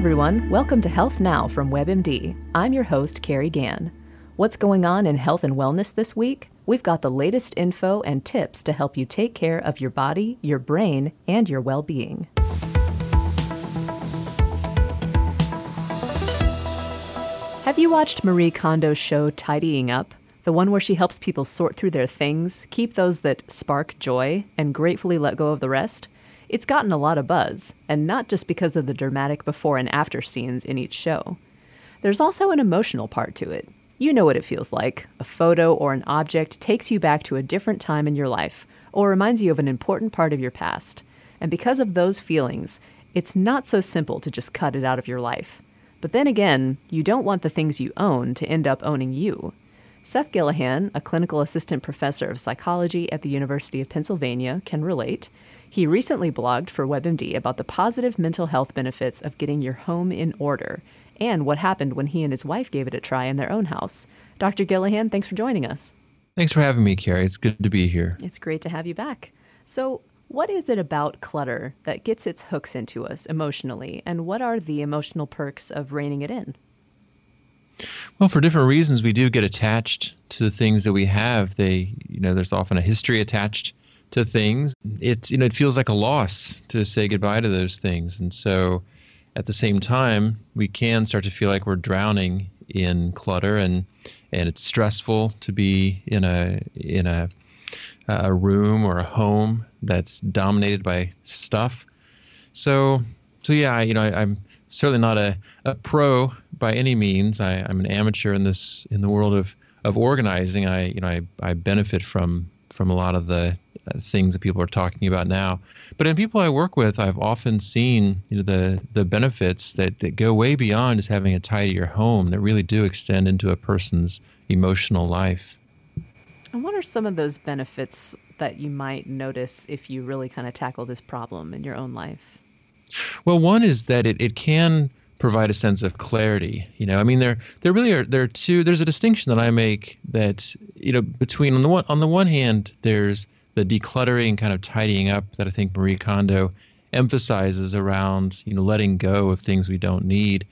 everyone. Welcome to Health Now from WebMD. I'm your host, Carrie Gann. What's going on in health and wellness this week? We've got the latest info and tips to help you take care of your body, your brain, and your well being. Have you watched Marie Kondo's show Tidying Up? The one where she helps people sort through their things, keep those that spark joy, and gratefully let go of the rest? It's gotten a lot of buzz, and not just because of the dramatic before and after scenes in each show. There's also an emotional part to it. You know what it feels like. A photo or an object takes you back to a different time in your life, or reminds you of an important part of your past. And because of those feelings, it's not so simple to just cut it out of your life. But then again, you don't want the things you own to end up owning you. Seth Gillihan, a clinical assistant professor of psychology at the University of Pennsylvania, can relate. He recently blogged for WebMD about the positive mental health benefits of getting your home in order and what happened when he and his wife gave it a try in their own house. Dr. Gillihan, thanks for joining us. Thanks for having me, Carrie. It's good to be here. It's great to have you back. So, what is it about clutter that gets its hooks into us emotionally, and what are the emotional perks of reining it in? Well, for different reasons, we do get attached to the things that we have. They, you know, there's often a history attached to things, it's you know it feels like a loss to say goodbye to those things, and so at the same time we can start to feel like we're drowning in clutter and and it's stressful to be in a in a a room or a home that's dominated by stuff. So so yeah, you know I, am certainly not a, a pro by any means. I, I'm an amateur in this in the world of of organizing. I you know I, I benefit from from a lot of the uh, things that people are talking about now. But in people I work with, I've often seen you know the the benefits that, that go way beyond just having a tidier home that really do extend into a person's emotional life. And what are some of those benefits that you might notice if you really kind of tackle this problem in your own life? Well, one is that it, it can provide a sense of clarity. You know, I mean, there there really are there are two. There's a distinction that I make that you know between on the one on the one hand, there's the decluttering kind of tidying up that I think Marie Kondo emphasizes around you know letting go of things we don't need,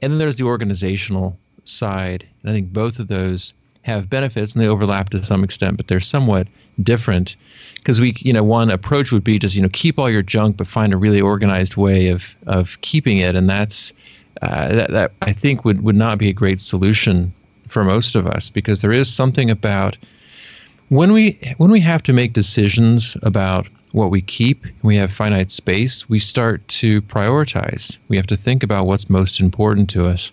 and then there's the organizational side, and I think both of those have benefits and they overlap to some extent, but they're somewhat different because we you know one approach would be just you know keep all your junk but find a really organized way of of keeping it and that's uh, that, that I think would would not be a great solution for most of us because there is something about when we when we have to make decisions about what we keep, we have finite space, we start to prioritize. We have to think about what's most important to us.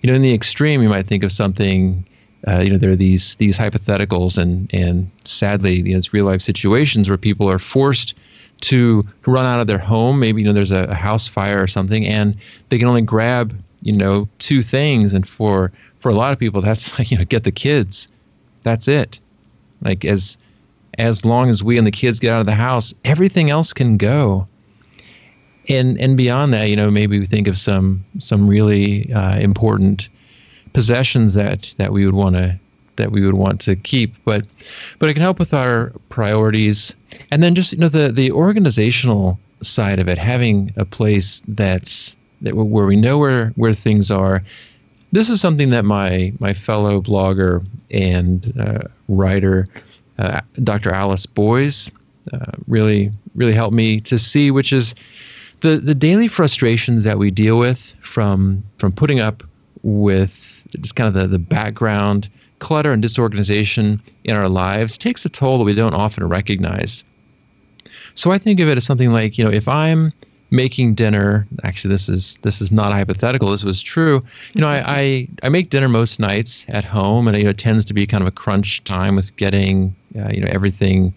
You know, in the extreme, you might think of something. Uh, you know, there are these these hypotheticals and and sadly, you know, it's real life situations where people are forced to run out of their home. Maybe you know there's a, a house fire or something, and they can only grab you know two things. And for for a lot of people, that's like you know get the kids. That's it. Like as as long as we and the kids get out of the house, everything else can go. And and beyond that, you know, maybe we think of some some really uh, important possessions that that we would want to that we would want to keep. But but it can help with our priorities, and then just you know the the organizational side of it, having a place that's that where we know where where things are. This is something that my my fellow blogger and uh, writer, uh, Dr. Alice Boyes, uh, really really helped me to see, which is the the daily frustrations that we deal with from from putting up with just kind of the, the background clutter and disorganization in our lives takes a toll that we don't often recognize. So I think of it as something like, you know, if I'm making dinner actually this is this is not hypothetical this was true you know I, I, I make dinner most nights at home and you know it tends to be kind of a crunch time with getting uh, you know everything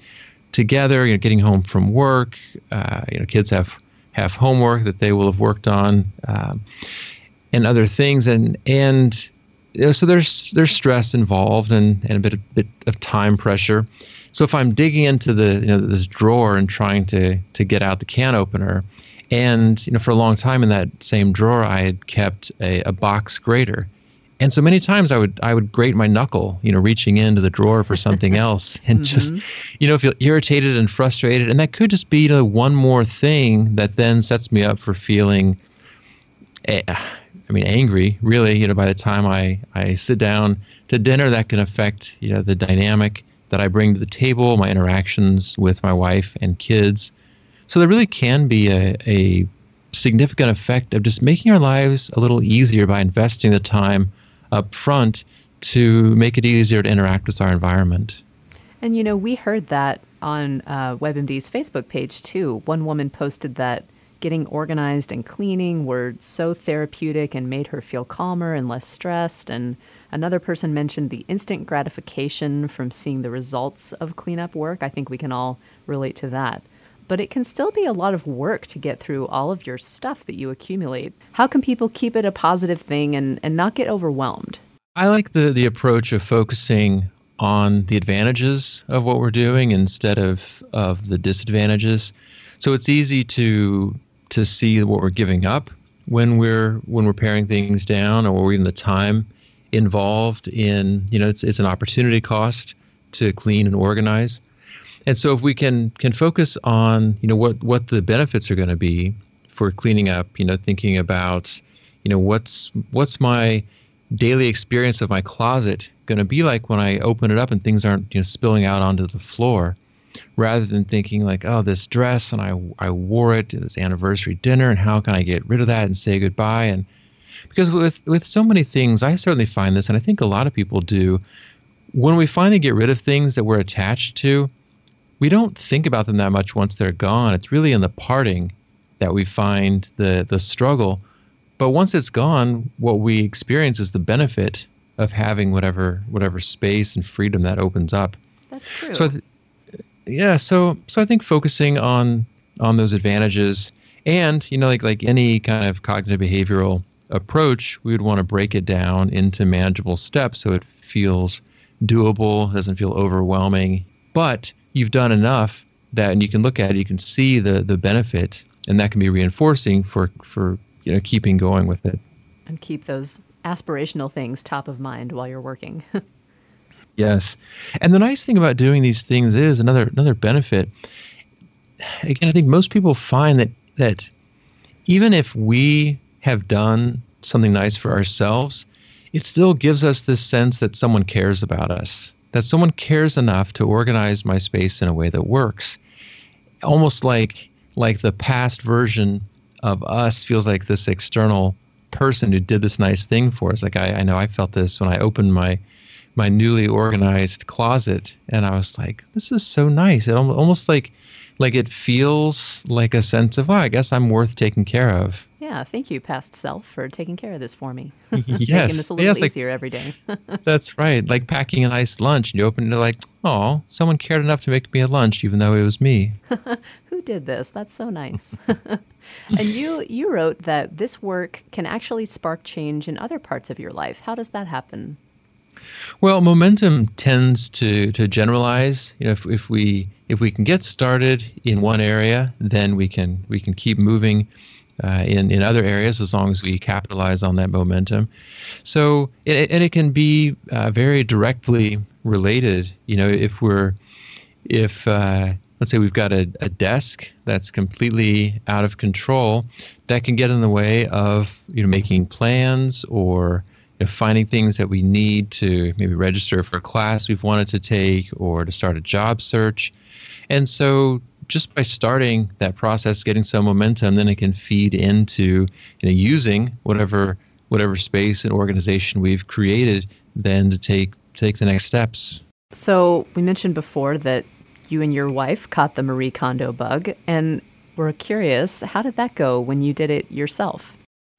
together you know getting home from work uh, you know kids have have homework that they will have worked on um, and other things and and you know, so there's there's stress involved and, and a bit of, bit of time pressure so if I'm digging into the you know this drawer and trying to to get out the can opener and you know, for a long time in that same drawer, I had kept a, a box grater. And so many times I would I would grate my knuckle, you know, reaching into the drawer for something else, and mm-hmm. just, you know, feel irritated and frustrated. And that could just be you know one more thing that then sets me up for feeling I mean, angry, really, you know, by the time I, I sit down to dinner, that can affect, you know, the dynamic that I bring to the table, my interactions with my wife and kids. So there really can be a, a significant effect of just making our lives a little easier by investing the time up front to make it easier to interact with our environment. And you know, we heard that on uh, WebMD's Facebook page too. One woman posted that getting organized and cleaning were so therapeutic and made her feel calmer and less stressed. And another person mentioned the instant gratification from seeing the results of cleanup work. I think we can all relate to that. But it can still be a lot of work to get through all of your stuff that you accumulate. How can people keep it a positive thing and, and not get overwhelmed? I like the, the approach of focusing on the advantages of what we're doing instead of, of the disadvantages. So it's easy to to see what we're giving up when we're when we're paring things down or even the time involved in you know it's it's an opportunity cost to clean and organize. And so if we can can focus on you know what what the benefits are going to be for cleaning up you know thinking about you know what's what's my daily experience of my closet going to be like when i open it up and things aren't you know spilling out onto the floor rather than thinking like, oh, this dress and I I wore it to this anniversary dinner and how can I get rid of that and say goodbye and because with with so many things, I certainly find this, and I think a lot of people do. When we finally get rid of things that we're attached to, we don't think about them that much once they're gone. It's really in the parting that we find the the struggle. But once it's gone, what we experience is the benefit of having whatever whatever space and freedom that opens up. That's true. So th- yeah, so so I think focusing on on those advantages and you know like like any kind of cognitive behavioral approach, we would want to break it down into manageable steps so it feels doable, doesn't feel overwhelming, but you've done enough that and you can look at it, you can see the the benefit and that can be reinforcing for for you know keeping going with it. And keep those aspirational things top of mind while you're working. Yes, and the nice thing about doing these things is another another benefit. Again, I think most people find that that even if we have done something nice for ourselves, it still gives us this sense that someone cares about us, that someone cares enough to organize my space in a way that works. Almost like like the past version of us feels like this external person who did this nice thing for us. Like I, I know I felt this when I opened my my newly organized closet and i was like this is so nice. It almost like like it feels like a sense of oh i guess i'm worth taking care of. Yeah thank you past self for taking care of this for me. Yes. Making this a little yes, easier like, every day. That's right like packing a nice lunch and you open it like oh someone cared enough to make me a lunch even though it was me. Who did this? That's so nice. And you you wrote that this work can actually spark change in other parts of your life. How does that happen well, momentum tends to to generalize. You know, if, if we if we can get started in one area, then we can we can keep moving uh, in in other areas as long as we capitalize on that momentum. So, it, and it can be uh, very directly related. You know, if we're if uh, let's say we've got a, a desk that's completely out of control, that can get in the way of you know making plans or you know, finding things that we need to maybe register for a class we've wanted to take or to start a job search. And so just by starting that process, getting some momentum, then it can feed into you know, using whatever whatever space and organization we've created then to take take the next steps. So we mentioned before that you and your wife caught the Marie Kondo bug and we're curious, how did that go when you did it yourself?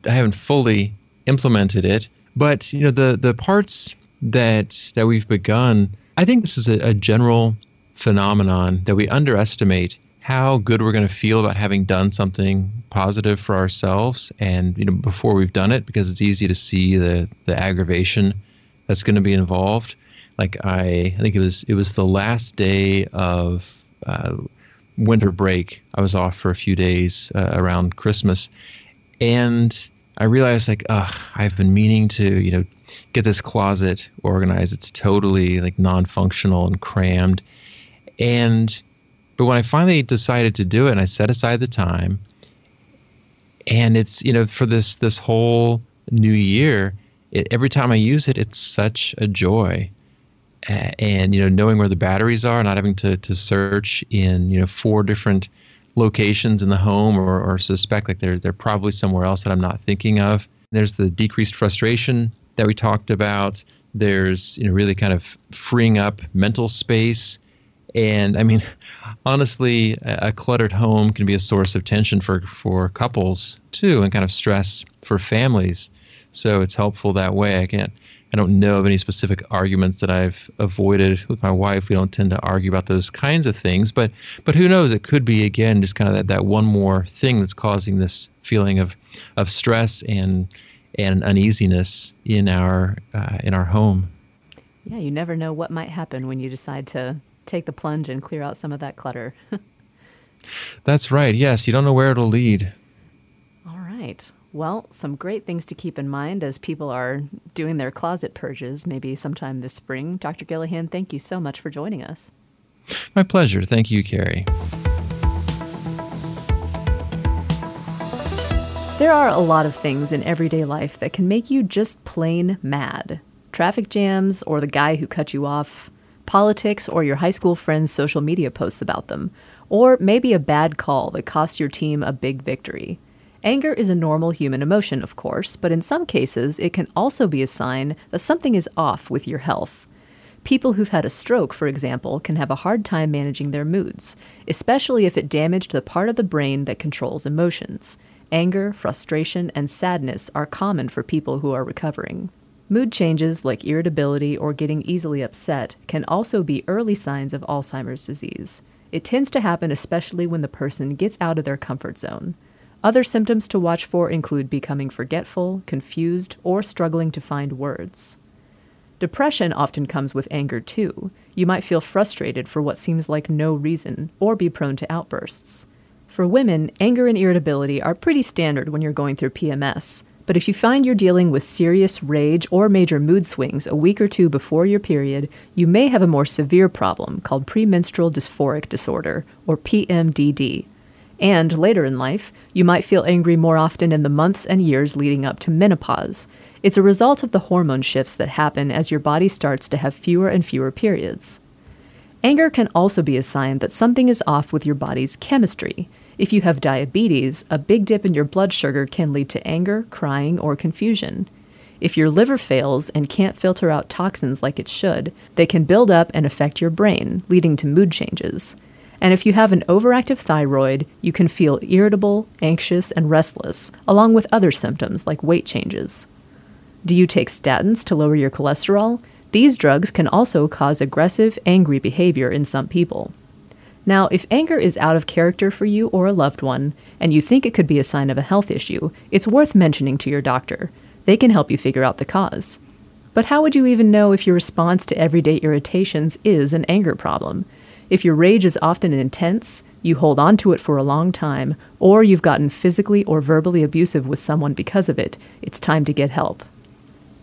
I haven't fully implemented it, but you know the the parts that that we've begun, I think this is a, a general phenomenon that we underestimate how good we're going to feel about having done something positive for ourselves and you know before we've done it because it's easy to see the the aggravation that's going to be involved. Like i i think it was it was the last day of uh, winter break. I was off for a few days uh, around christmas. And I realized like, ugh, I've been meaning to, you know, get this closet organized. It's totally like non-functional and crammed. And but when I finally decided to do it and I set aside the time and it's you know for this this whole new year, it, every time I use it, it's such a joy. And you know, knowing where the batteries are, not having to to search in you know four different locations in the home or, or suspect like they're they're probably somewhere else that I'm not thinking of. There's the decreased frustration that we talked about. There's you know really kind of freeing up mental space. And I mean, honestly, a, a cluttered home can be a source of tension for, for couples too, and kind of stress for families. So it's helpful that way. I can't I don't know of any specific arguments that I've avoided with my wife. We don't tend to argue about those kinds of things, but but who knows? It could be again just kind of that, that one more thing that's causing this feeling of of stress and and uneasiness in our uh, in our home. Yeah, you never know what might happen when you decide to take the plunge and clear out some of that clutter. That's right. Yes, you don't know where it'll lead. All right. Well, some great things to keep in mind as people are doing their closet purges, maybe sometime this spring. Dr. Gillihan, thank you so much for joining us. My pleasure. Thank you, Carrie. There are a lot of things in everyday life that can make you just plain mad. Traffic jams, or the guy who cut you off, politics, or your high school friend's social media posts about them, or maybe a bad call that cost your team a big victory. Anger is a normal human emotion, of course, but in some cases, it can also be a sign that something is off with your health. People who've had a stroke, for example, can have a hard time managing their moods, especially if it damaged the part of the brain that controls emotions. Anger, frustration, and sadness are common for people who are recovering. Mood changes like irritability or getting easily upset can also be early signs of Alzheimer's disease. It tends to happen especially when the person gets out of their comfort zone. Other symptoms to watch for include becoming forgetful, confused, or struggling to find words. Depression often comes with anger too. You might feel frustrated for what seems like no reason, or be prone to outbursts. For women, anger and irritability are pretty standard when you're going through PMS, but if you find you're dealing with serious rage or major mood swings a week or two before your period, you may have a more severe problem called premenstrual dysphoric disorder, or PMDD. And later in life, you might feel angry more often in the months and years leading up to menopause. It's a result of the hormone shifts that happen as your body starts to have fewer and fewer periods. Anger can also be a sign that something is off with your body's chemistry. If you have diabetes, a big dip in your blood sugar can lead to anger, crying, or confusion. If your liver fails and can't filter out toxins like it should, they can build up and affect your brain, leading to mood changes. And if you have an overactive thyroid, you can feel irritable, anxious, and restless, along with other symptoms like weight changes. Do you take statins to lower your cholesterol? These drugs can also cause aggressive, angry behavior in some people. Now, if anger is out of character for you or a loved one, and you think it could be a sign of a health issue, it's worth mentioning to your doctor. They can help you figure out the cause. But how would you even know if your response to everyday irritations is an anger problem? If your rage is often intense, you hold on to it for a long time, or you've gotten physically or verbally abusive with someone because of it, it's time to get help.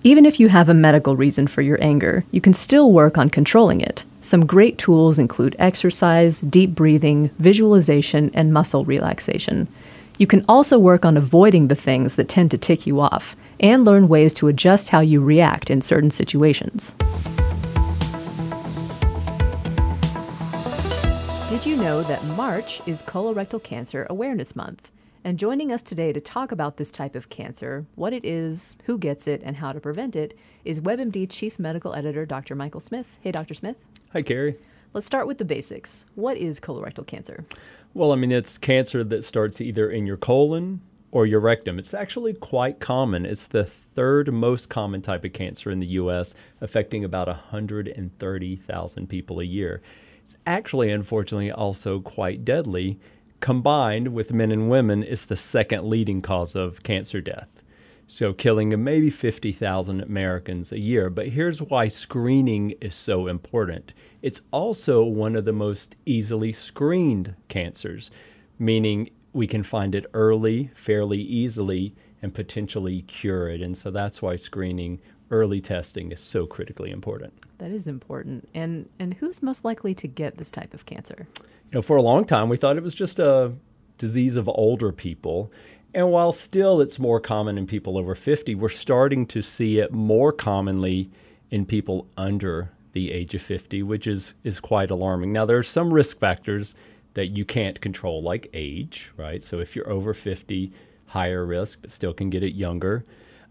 Even if you have a medical reason for your anger, you can still work on controlling it. Some great tools include exercise, deep breathing, visualization, and muscle relaxation. You can also work on avoiding the things that tend to tick you off and learn ways to adjust how you react in certain situations. Did you know that March is Colorectal Cancer Awareness Month? And joining us today to talk about this type of cancer, what it is, who gets it, and how to prevent it, is WebMD Chief Medical Editor Dr. Michael Smith. Hey, Dr. Smith. Hi, Carrie. Let's start with the basics. What is colorectal cancer? Well, I mean, it's cancer that starts either in your colon or your rectum. It's actually quite common. It's the third most common type of cancer in the U.S., affecting about 130,000 people a year. It's actually, unfortunately, also quite deadly. Combined with men and women, it's the second leading cause of cancer death. So, killing maybe 50,000 Americans a year. But here's why screening is so important it's also one of the most easily screened cancers, meaning we can find it early, fairly easily, and potentially cure it. And so that's why screening early testing is so critically important. That is important. And and who's most likely to get this type of cancer? You know, for a long time we thought it was just a disease of older people. And while still it's more common in people over 50, we're starting to see it more commonly in people under the age of 50, which is, is quite alarming. Now, there are some risk factors that you can't control, like age, right? So if you're over 50, higher risk, but still can get it younger.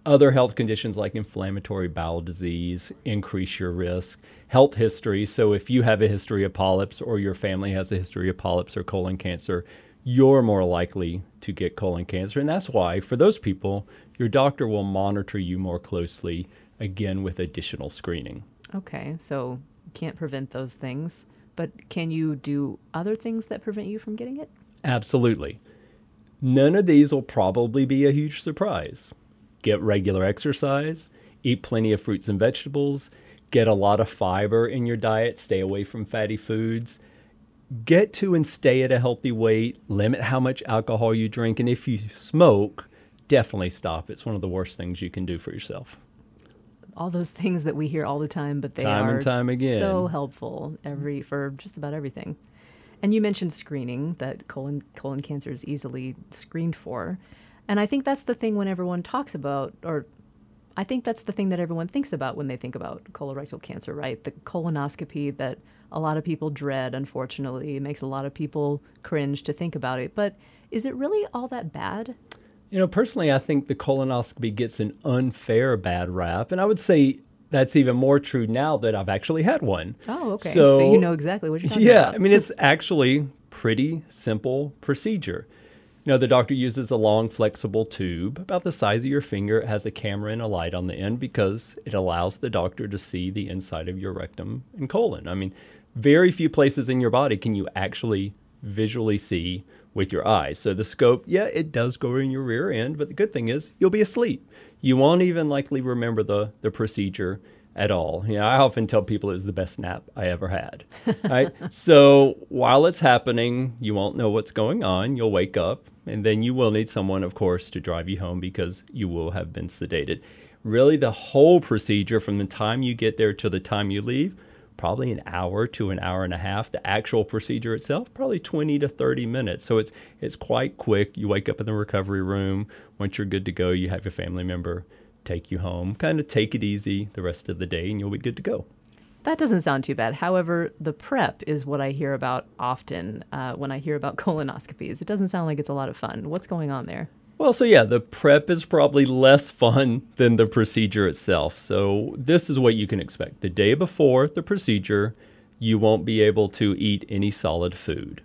Other health conditions like inflammatory bowel disease increase your risk. Health history. So, if you have a history of polyps or your family has a history of polyps or colon cancer, you're more likely to get colon cancer. And that's why, for those people, your doctor will monitor you more closely, again, with additional screening. Okay, so can't prevent those things, but can you do other things that prevent you from getting it? Absolutely. None of these will probably be a huge surprise. Get regular exercise, eat plenty of fruits and vegetables, get a lot of fiber in your diet, stay away from fatty foods, get to and stay at a healthy weight, limit how much alcohol you drink, and if you smoke, definitely stop. It's one of the worst things you can do for yourself. All those things that we hear all the time, but they time are and time again. so helpful every for just about everything. And you mentioned screening that colon colon cancer is easily screened for. And I think that's the thing when everyone talks about or I think that's the thing that everyone thinks about when they think about colorectal cancer, right? The colonoscopy that a lot of people dread, unfortunately. It makes a lot of people cringe to think about it. But is it really all that bad? You know, personally, I think the colonoscopy gets an unfair bad rap. And I would say that's even more true now that I've actually had one. Oh, okay. So, so you know exactly what you're talking yeah, about. Yeah, I mean, it's actually pretty simple procedure. You know, the doctor uses a long, flexible tube about the size of your finger. It has a camera and a light on the end because it allows the doctor to see the inside of your rectum and colon. I mean, very few places in your body can you actually visually see with your eyes. So the scope, yeah, it does go in your rear end, but the good thing is you'll be asleep. You won't even likely remember the, the procedure at all. You know, I often tell people it was the best nap I ever had. Right? so while it's happening, you won't know what's going on. You'll wake up, and then you will need someone, of course, to drive you home because you will have been sedated. Really, the whole procedure from the time you get there to the time you leave, probably an hour to an hour and a half. The actual procedure itself, probably 20 to 30 minutes. So it's it's quite quick. You wake up in the recovery room. Once you're good to go, you have your family member take you home. Kind of take it easy the rest of the day, and you'll be good to go. That doesn't sound too bad. However, the prep is what I hear about often uh, when I hear about colonoscopies. It doesn't sound like it's a lot of fun. What's going on there? Well, so yeah, the prep is probably less fun than the procedure itself. So, this is what you can expect. The day before the procedure, you won't be able to eat any solid food.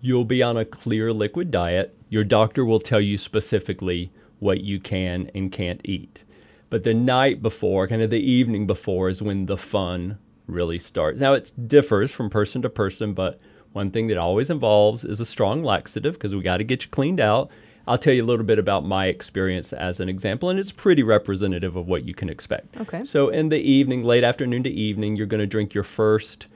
You'll be on a clear liquid diet. Your doctor will tell you specifically what you can and can't eat. But the night before, kind of the evening before, is when the fun really starts. Now, it differs from person to person, but one thing that always involves is a strong laxative because we got to get you cleaned out. I'll tell you a little bit about my experience as an example, and it's pretty representative of what you can expect. Okay. So, in the evening, late afternoon to evening, you're going to drink your first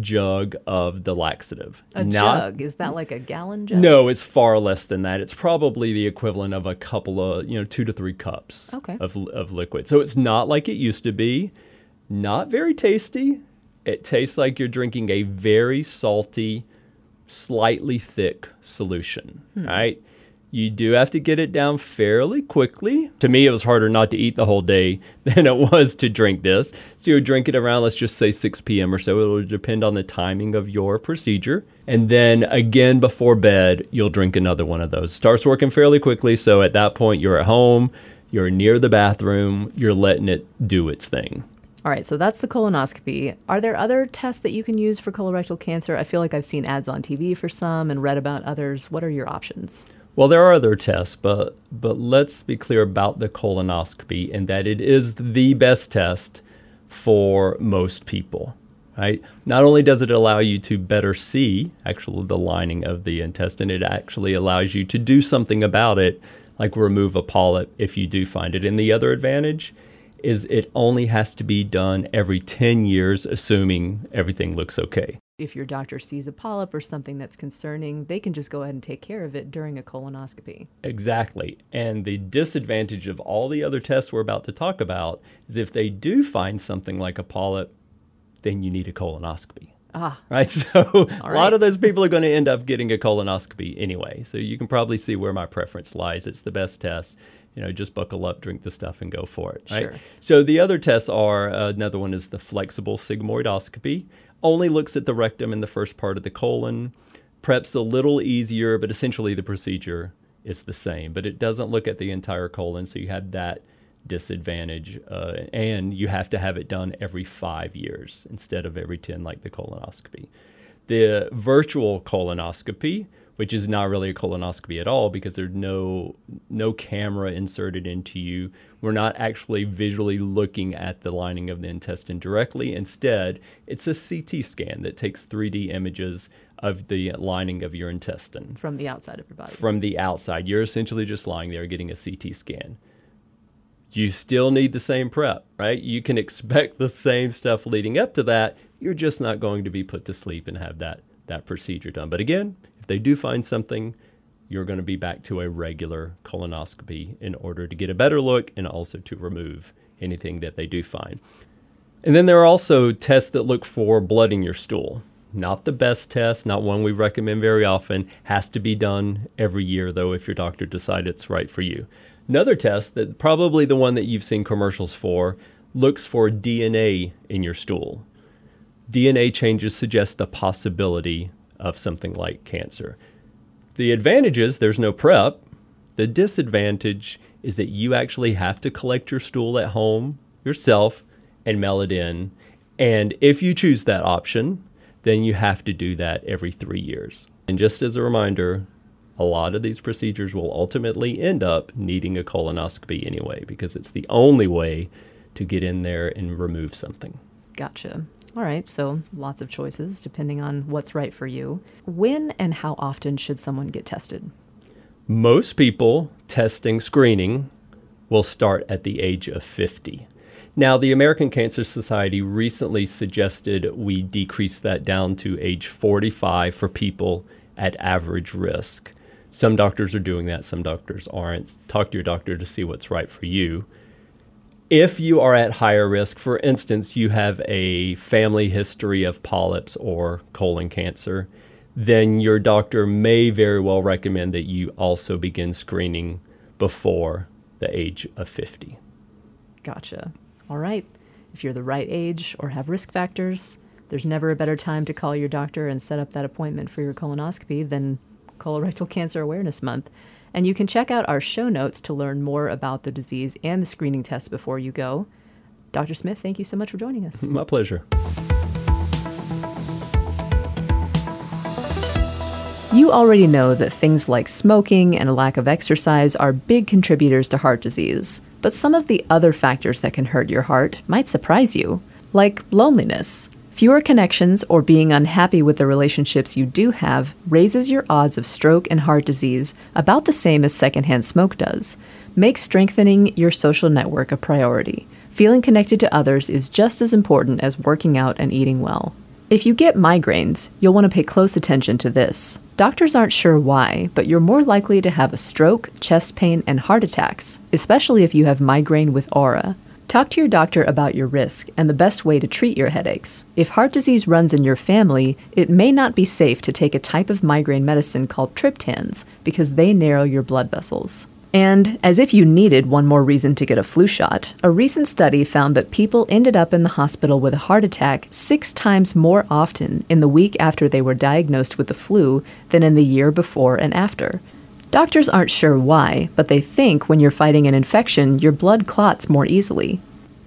jug of the laxative. A Not, jug? Is that like a gallon jug? No, it's far less than that. It's probably the equivalent of a couple of, you know, two to three cups okay. of, of liquid. So it's not like it used to be. Not very tasty. It tastes like you're drinking a very salty, slightly thick solution, hmm. right? You do have to get it down fairly quickly. To me, it was harder not to eat the whole day than it was to drink this. So you drink it around, let's just say 6 p.m. or so. It'll depend on the timing of your procedure. And then again before bed, you'll drink another one of those. Starts working fairly quickly. So at that point, you're at home, you're near the bathroom, you're letting it do its thing. All right, so that's the colonoscopy. Are there other tests that you can use for colorectal cancer? I feel like I've seen ads on TV for some and read about others. What are your options? Well, there are other tests, but but let's be clear about the colonoscopy and that it is the best test for most people. Right? Not only does it allow you to better see actually the lining of the intestine, it actually allows you to do something about it, like remove a polyp if you do find it. And the other advantage is it only has to be done every 10 years, assuming everything looks okay if your doctor sees a polyp or something that's concerning, they can just go ahead and take care of it during a colonoscopy. Exactly. And the disadvantage of all the other tests we're about to talk about is if they do find something like a polyp, then you need a colonoscopy. Ah. Right. So a lot of those people are going to end up getting a colonoscopy anyway. So you can probably see where my preference lies. It's the best test. You know, just buckle up, drink the stuff, and go for it. Right. Sure. So the other tests are uh, another one is the flexible sigmoidoscopy. Only looks at the rectum and the first part of the colon. Prep's a little easier, but essentially the procedure is the same. But it doesn't look at the entire colon, so you have that disadvantage. Uh, and you have to have it done every five years instead of every 10, like the colonoscopy. The virtual colonoscopy, which is not really a colonoscopy at all because there's no no camera inserted into you. We're not actually visually looking at the lining of the intestine directly. Instead, it's a CT scan that takes 3D images of the lining of your intestine From the outside of your body. from the outside. You're essentially just lying there getting a CT scan. You still need the same prep, right? You can expect the same stuff leading up to that. You're just not going to be put to sleep and have that that procedure done. But again, if they do find something, you're going to be back to a regular colonoscopy in order to get a better look and also to remove anything that they do find. And then there are also tests that look for blood in your stool. Not the best test, not one we recommend very often. Has to be done every year, though, if your doctor decides it's right for you. Another test that probably the one that you've seen commercials for looks for DNA in your stool. DNA changes suggest the possibility of something like cancer. The advantage is there's no prep. The disadvantage is that you actually have to collect your stool at home yourself and mail it in. And if you choose that option, then you have to do that every three years. And just as a reminder, a lot of these procedures will ultimately end up needing a colonoscopy anyway, because it's the only way to get in there and remove something. Gotcha. All right, so lots of choices depending on what's right for you. When and how often should someone get tested? Most people testing screening will start at the age of 50. Now, the American Cancer Society recently suggested we decrease that down to age 45 for people at average risk. Some doctors are doing that, some doctors aren't. Talk to your doctor to see what's right for you. If you are at higher risk, for instance, you have a family history of polyps or colon cancer, then your doctor may very well recommend that you also begin screening before the age of 50. Gotcha. All right. If you're the right age or have risk factors, there's never a better time to call your doctor and set up that appointment for your colonoscopy than Colorectal Cancer Awareness Month. And you can check out our show notes to learn more about the disease and the screening tests before you go. Dr. Smith, thank you so much for joining us. My pleasure. You already know that things like smoking and a lack of exercise are big contributors to heart disease, but some of the other factors that can hurt your heart might surprise you, like loneliness. Fewer connections or being unhappy with the relationships you do have raises your odds of stroke and heart disease about the same as secondhand smoke does. Make strengthening your social network a priority. Feeling connected to others is just as important as working out and eating well. If you get migraines, you'll want to pay close attention to this. Doctors aren't sure why, but you're more likely to have a stroke, chest pain, and heart attacks, especially if you have migraine with aura. Talk to your doctor about your risk and the best way to treat your headaches. If heart disease runs in your family, it may not be safe to take a type of migraine medicine called triptans because they narrow your blood vessels. And as if you needed one more reason to get a flu shot, a recent study found that people ended up in the hospital with a heart attack six times more often in the week after they were diagnosed with the flu than in the year before and after. Doctors aren't sure why, but they think when you're fighting an infection, your blood clots more easily.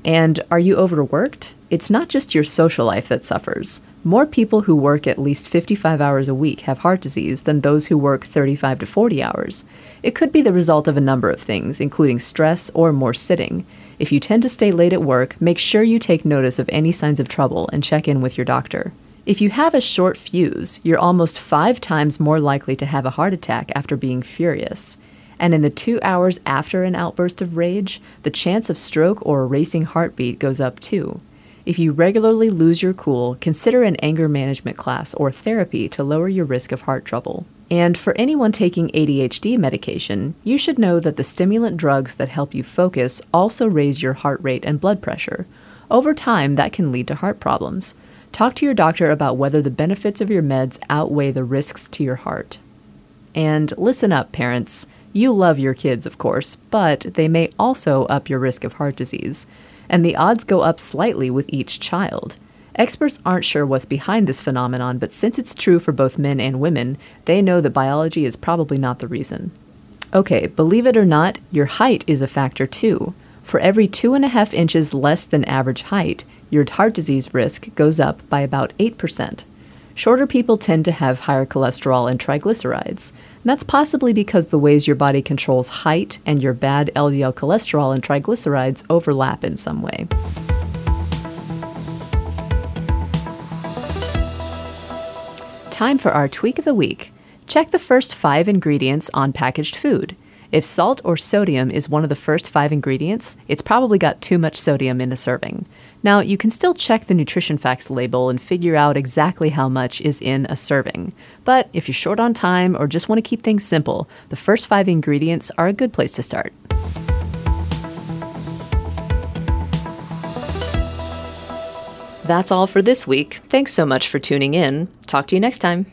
And are you overworked? It's not just your social life that suffers. More people who work at least 55 hours a week have heart disease than those who work 35 to 40 hours. It could be the result of a number of things, including stress or more sitting. If you tend to stay late at work, make sure you take notice of any signs of trouble and check in with your doctor. If you have a short fuse, you're almost five times more likely to have a heart attack after being furious. And in the two hours after an outburst of rage, the chance of stroke or a racing heartbeat goes up too. If you regularly lose your cool, consider an anger management class or therapy to lower your risk of heart trouble. And for anyone taking ADHD medication, you should know that the stimulant drugs that help you focus also raise your heart rate and blood pressure. Over time, that can lead to heart problems. Talk to your doctor about whether the benefits of your meds outweigh the risks to your heart. And listen up, parents. You love your kids, of course, but they may also up your risk of heart disease. And the odds go up slightly with each child. Experts aren't sure what's behind this phenomenon, but since it's true for both men and women, they know that biology is probably not the reason. Okay, believe it or not, your height is a factor too. For every two and a half inches less than average height, your heart disease risk goes up by about 8%. Shorter people tend to have higher cholesterol and triglycerides. And that's possibly because the ways your body controls height and your bad LDL cholesterol and triglycerides overlap in some way. Time for our tweak of the week. Check the first five ingredients on packaged food. If salt or sodium is one of the first five ingredients, it's probably got too much sodium in a serving. Now, you can still check the nutrition facts label and figure out exactly how much is in a serving. But if you're short on time or just want to keep things simple, the first five ingredients are a good place to start. That's all for this week. Thanks so much for tuning in. Talk to you next time.